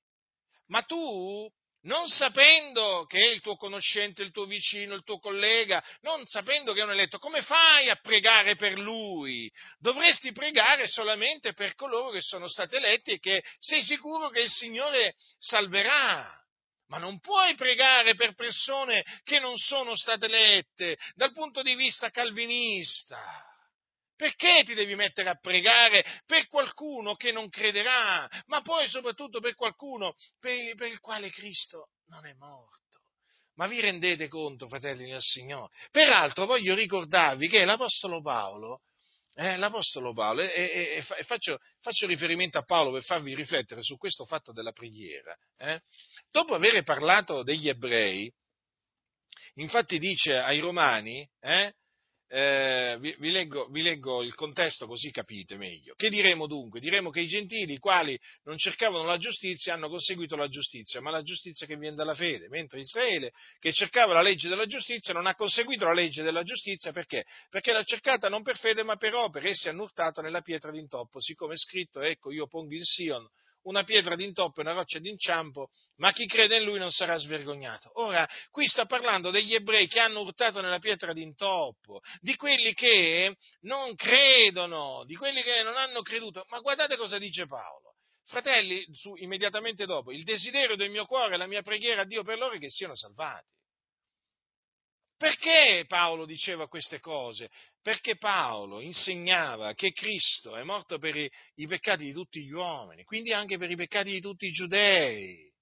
Ma tu non sapendo che è il tuo conoscente, il tuo vicino, il tuo collega, non sapendo che è un eletto, come fai a pregare per lui? Dovresti pregare solamente per coloro che sono stati eletti e che sei sicuro che il Signore salverà. Ma non puoi pregare per persone che non sono state elette dal punto di vista calvinista. Perché ti devi mettere a pregare per qualcuno che non crederà, ma poi soprattutto per qualcuno per, per il quale Cristo non è morto? Ma vi rendete conto, fratelli del Signore? Peraltro voglio ricordarvi che l'Apostolo Paolo, eh, l'Apostolo Paolo, e, e, e faccio, faccio, riferimento a Paolo per farvi riflettere su questo fatto della preghiera, eh, dopo aver parlato degli ebrei, infatti dice ai romani, eh, eh, vi, vi, leggo, vi, leggo, il contesto così capite meglio. Che diremo dunque? Diremo che i gentili, i quali non cercavano la giustizia, hanno conseguito la giustizia, ma la giustizia che viene dalla fede, mentre Israele, che cercava la legge della giustizia, non ha conseguito la legge della giustizia perché? Perché l'ha cercata non per fede ma per opere, e si è urtato nella pietra d'intoppo, siccome è scritto, ecco io pongo in Sion una pietra d'intoppo e una roccia d'inciampo, ma chi crede in lui non sarà svergognato. Ora, qui sta parlando degli ebrei che hanno urtato nella pietra d'intoppo, di quelli che non credono, di quelli che non hanno creduto. Ma guardate cosa dice Paolo. Fratelli, su, immediatamente dopo, il desiderio del mio cuore la mia preghiera a Dio per loro è che siano salvati. Perché Paolo diceva queste cose? Perché Paolo insegnava che Cristo è morto per i, peccati di tutti gli uomini, quindi anche per i peccati di tutti i giudei.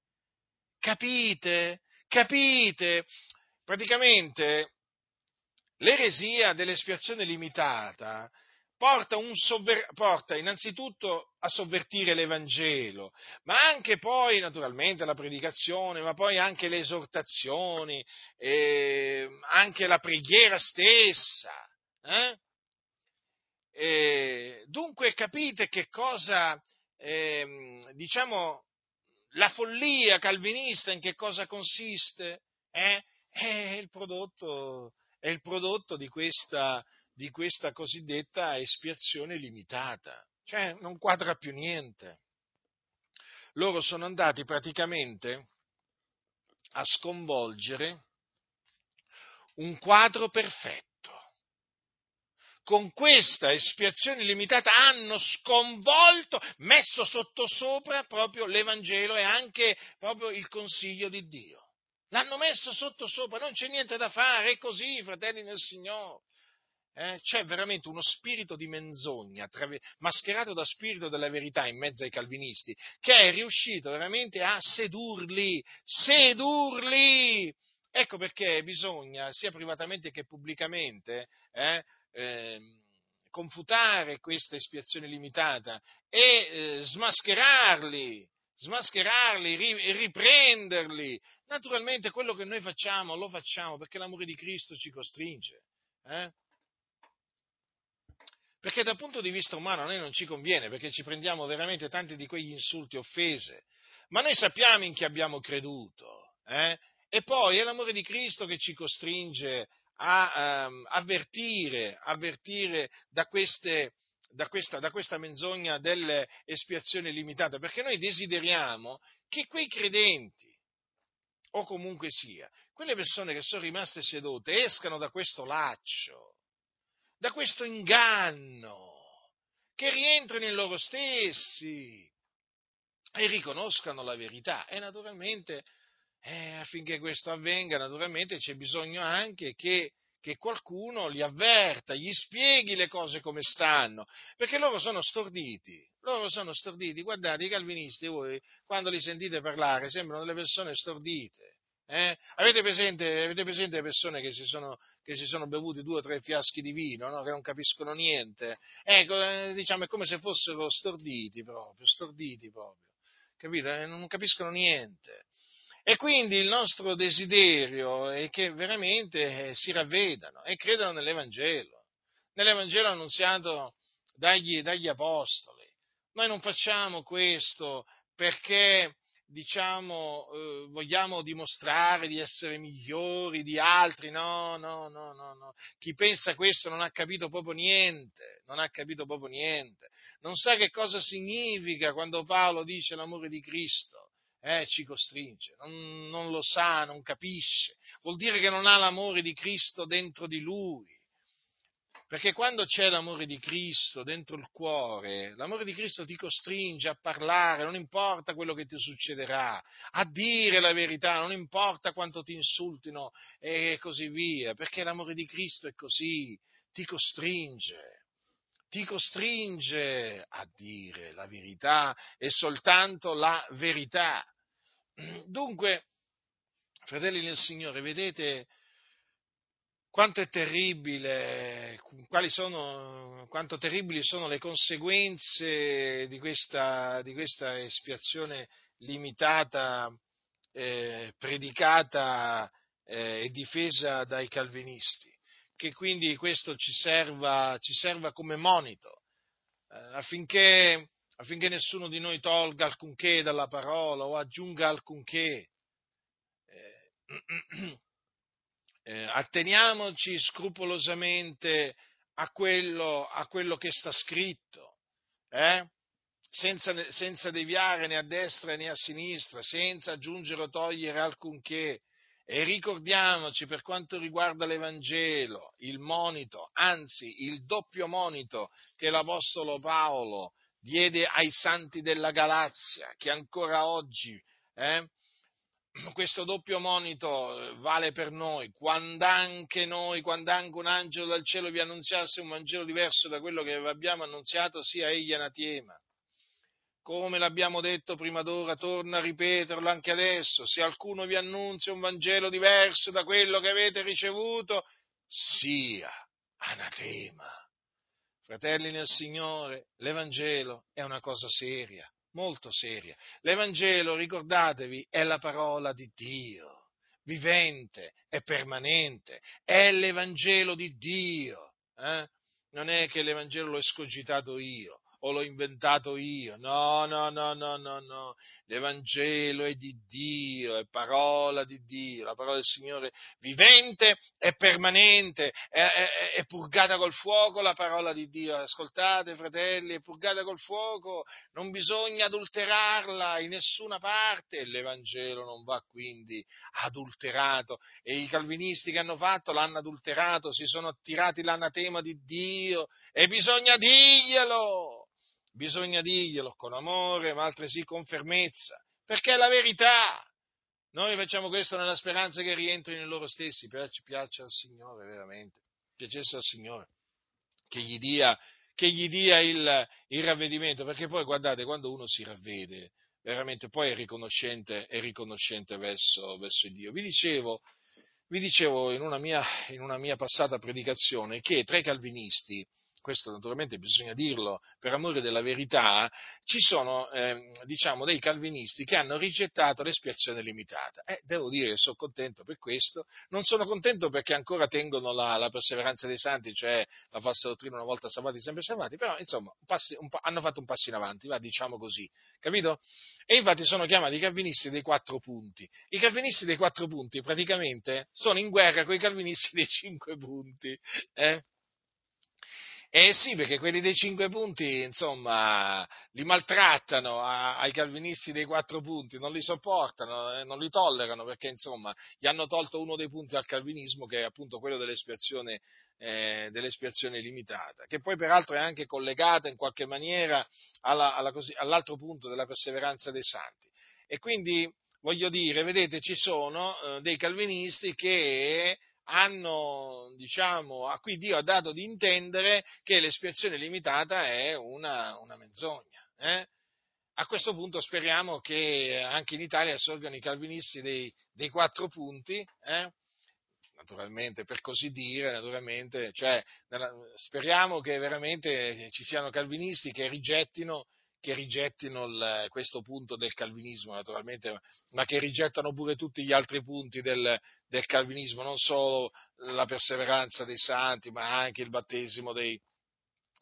Capite? Capite? Praticamente l'eresia dell'espiazione limitata porta, sovver- porta, innanzitutto a sovvertire l'Evangelo, ma anche poi naturalmente la predicazione, ma poi anche le esortazioni, eh, anche la preghiera stessa. Eh? E dunque capite che cosa, eh, diciamo, la follia calvinista in che cosa consiste? Eh? È il prodotto, è il prodotto di questa di questa cosiddetta espiazione limitata, cioè non quadra più niente. Loro sono andati praticamente a sconvolgere un quadro perfetto. Con questa espiazione limitata hanno sconvolto, messo sottosopra proprio l'Evangelo e anche proprio il consiglio di Dio. L'hanno messo sottosopra, non c'è niente da fare, è così, fratelli nel Signore eh, c'è veramente uno spirito di menzogna, mascherato da spirito della verità in mezzo ai calvinisti, che è riuscito veramente a sedurli, sedurli! Ecco perché bisogna, sia privatamente che pubblicamente, eh, eh, confutare questa espiazione limitata e eh, smascherarli, smascherarli, ri, riprenderli. Naturalmente quello che noi facciamo lo facciamo perché l'amore di Cristo ci costringe. Eh? Perché dal punto di vista umano a noi non ci conviene, perché ci prendiamo veramente tanti di quegli insulti, offese, ma noi sappiamo in chi abbiamo creduto. Eh? E poi è l'amore di Cristo che ci costringe a um, avvertire, avvertire da, queste, da, questa, da questa menzogna delle espiazioni limitate, perché noi desideriamo che quei credenti, o comunque sia, quelle persone che sono rimaste sedute, escano da questo laccio da questo inganno, che rientrino in loro stessi e riconoscano la verità. E naturalmente, eh, affinché questo avvenga, naturalmente c'è bisogno anche che, che qualcuno li avverta, gli spieghi le cose come stanno, perché loro sono storditi, loro sono storditi. Guardate, i calvinisti, voi, quando li sentite parlare, sembrano delle persone stordite. Eh? Avete, presente, avete, presente, le persone che si, sono, che si sono bevuti due o tre fiaschi di vino, no? che non capiscono niente? Ecco, eh, diciamo, è come se fossero storditi proprio, storditi proprio, capite? Eh, non capiscono niente. E quindi il nostro desiderio è che veramente eh, si ravvedano e credano nell'Evangelo, nell'Evangelo annunziato dagli, dagli apostoli. Noi non facciamo questo perché diciamo, eh, vogliamo dimostrare di essere migliori di altri, no, no, no, no, no. Chi pensa questo non ha capito proprio niente, non ha capito proprio niente. Non sa che cosa significa quando Paolo dice l'amore di Cristo. Eh, ci costringe, non, non lo sa, non capisce. Vuol dire che non ha l'amore di Cristo dentro di lui perché quando c'è l'amore di Cristo dentro il cuore, l'amore di Cristo ti costringe a parlare, non importa quello che ti succederà, a dire la verità, non importa quanto ti insultino e così via, perché l'amore di Cristo è così, ti costringe, ti costringe a dire la verità e soltanto la verità. Dunque, fratelli del Signore, vedete quanto è terribile, sono, quanto terribili sono le conseguenze di questa, di questa espiazione limitata, eh, predicata eh, e difesa dai calvinisti, che quindi questo ci serva, ci serva come monito, eh, affinché, affinché nessuno di noi tolga alcunché dalla parola o aggiunga alcunché. Eh, eh, atteniamoci scrupolosamente a quello, a quello che sta scritto, eh? senza, senza deviare né a destra né a sinistra, senza aggiungere o togliere alcunché. E ricordiamoci per quanto riguarda l'Evangelo, il monito, anzi il doppio monito che l'Apostolo Paolo diede ai santi della Galazia, che ancora oggi eh, questo doppio monito eh, vale per noi, quando anche noi, quando anche un angelo dal cielo vi annunziasse un Vangelo diverso da quello che vi abbiamo annunziato, sia egli anatema. Come l'abbiamo detto prima d'ora, torna a ripeterlo anche adesso, se qualcuno vi annunzia un Vangelo diverso da quello che avete ricevuto, sia anatema. Fratelli nel Signore, l'Evangelo è una cosa seria molto seria. L'Evangelo, ricordatevi, è la parola di Dio, vivente e permanente, è l'Evangelo di Dio. Eh? Non è che l'Evangelo l'ho escogitato io, o l'ho inventato io. No, no, no, no, no, no. L'Evangelo è di Dio, è parola di Dio, la parola del Signore vivente e permanente, è, è, è, purgata col fuoco la parola di Dio. Ascoltate, fratelli, è purgata col fuoco, non bisogna adulterarla in nessuna parte. L'Evangelo non va quindi adulterato. E i calvinisti che hanno fatto l'hanno adulterato, si sono attirati l'anatema di Dio e bisogna dirglielo bisogna dirglielo con amore, ma altresì con fermezza, perché è la verità. Noi facciamo questo nella speranza che rientrino in loro stessi, piace, piace al Signore veramente, piacesse al Signore, che gli dia, che gli dia il, il, ravvedimento, perché poi guardate, quando uno si ravvede, veramente poi è riconoscente, è riconoscente verso, verso Dio. Vi dicevo, vi dicevo in, una mia, in una mia passata predicazione che tra i calvinisti questo naturalmente bisogna dirlo per amore della verità, ci sono eh, diciamo, dei calvinisti che hanno rigettato l'espiazione limitata. Eh, devo dire che sono contento per questo, non sono contento perché ancora tengono la, la perseveranza dei santi, cioè la falsa dottrina una volta salvati, sempre salvati, però insomma passi, un, hanno fatto un passo in avanti, va, diciamo così, capito? E infatti sono chiamati i calvinisti dei quattro punti. I calvinisti dei quattro punti praticamente sono in guerra con i calvinisti dei cinque punti. Eh? Eh sì, perché quelli dei cinque punti, insomma, li maltrattano ai calvinisti dei quattro punti, non li sopportano, eh, non li tollerano, perché insomma, gli hanno tolto uno dei punti al calvinismo, che è appunto quello dell'espiazione, eh, dell'espiazione limitata, che poi peraltro è anche collegata in qualche maniera alla, alla all'altro punto della perseveranza dei santi. E quindi, voglio dire, vedete, ci sono eh, dei calvinisti che hanno, diciamo, a cui Dio ha dato di intendere che l'espiazione limitata è una, una menzogna. Eh? A questo punto speriamo che anche in Italia sorgano i calvinisti dei, dei quattro punti, eh? naturalmente, per così dire, naturalmente, cioè, speriamo che veramente ci siano calvinisti che rigettino, che rigettino il, questo punto del calvinismo, naturalmente, ma che rigettano pure tutti gli altri punti del, del calvinismo, non solo la perseveranza dei santi, ma anche il battesimo dei,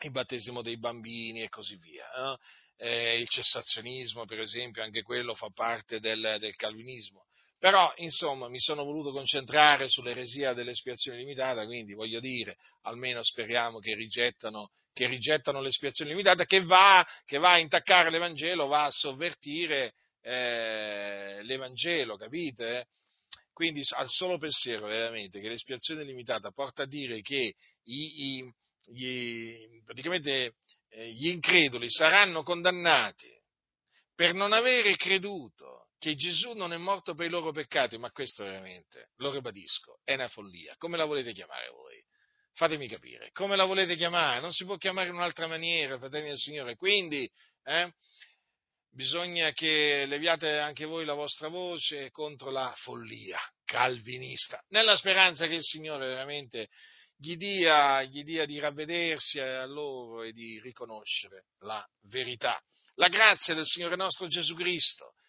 il battesimo dei bambini e così via. No? Eh, il cessazionismo, per esempio, anche quello fa parte del, del calvinismo. Però, insomma, mi sono voluto concentrare sull'eresia dell'espiazione limitata, quindi voglio dire, almeno speriamo che rigettano, che rigettano l'espiazione limitata, che va, che va, a intaccare l'Evangelo, va a sovvertire eh, l'Evangelo, capite? Quindi al solo pensiero veramente che l'espiazione limitata porta a dire che i, i, gli, praticamente eh, gli increduli saranno condannati per non avere creduto che Gesù non è morto per i loro peccati, ma questo veramente, lo ribadisco, è una follia. Come la volete chiamare voi? Fatemi capire, come la volete chiamare? Non si può chiamare in un'altra maniera, fratelli del Signore. Quindi, eh, bisogna che leviate anche voi la vostra voce contro la follia calvinista, nella speranza che il Signore veramente gli dia, gli dia di ravvedersi a loro e di riconoscere la verità. La grazia del Signore nostro Gesù Cristo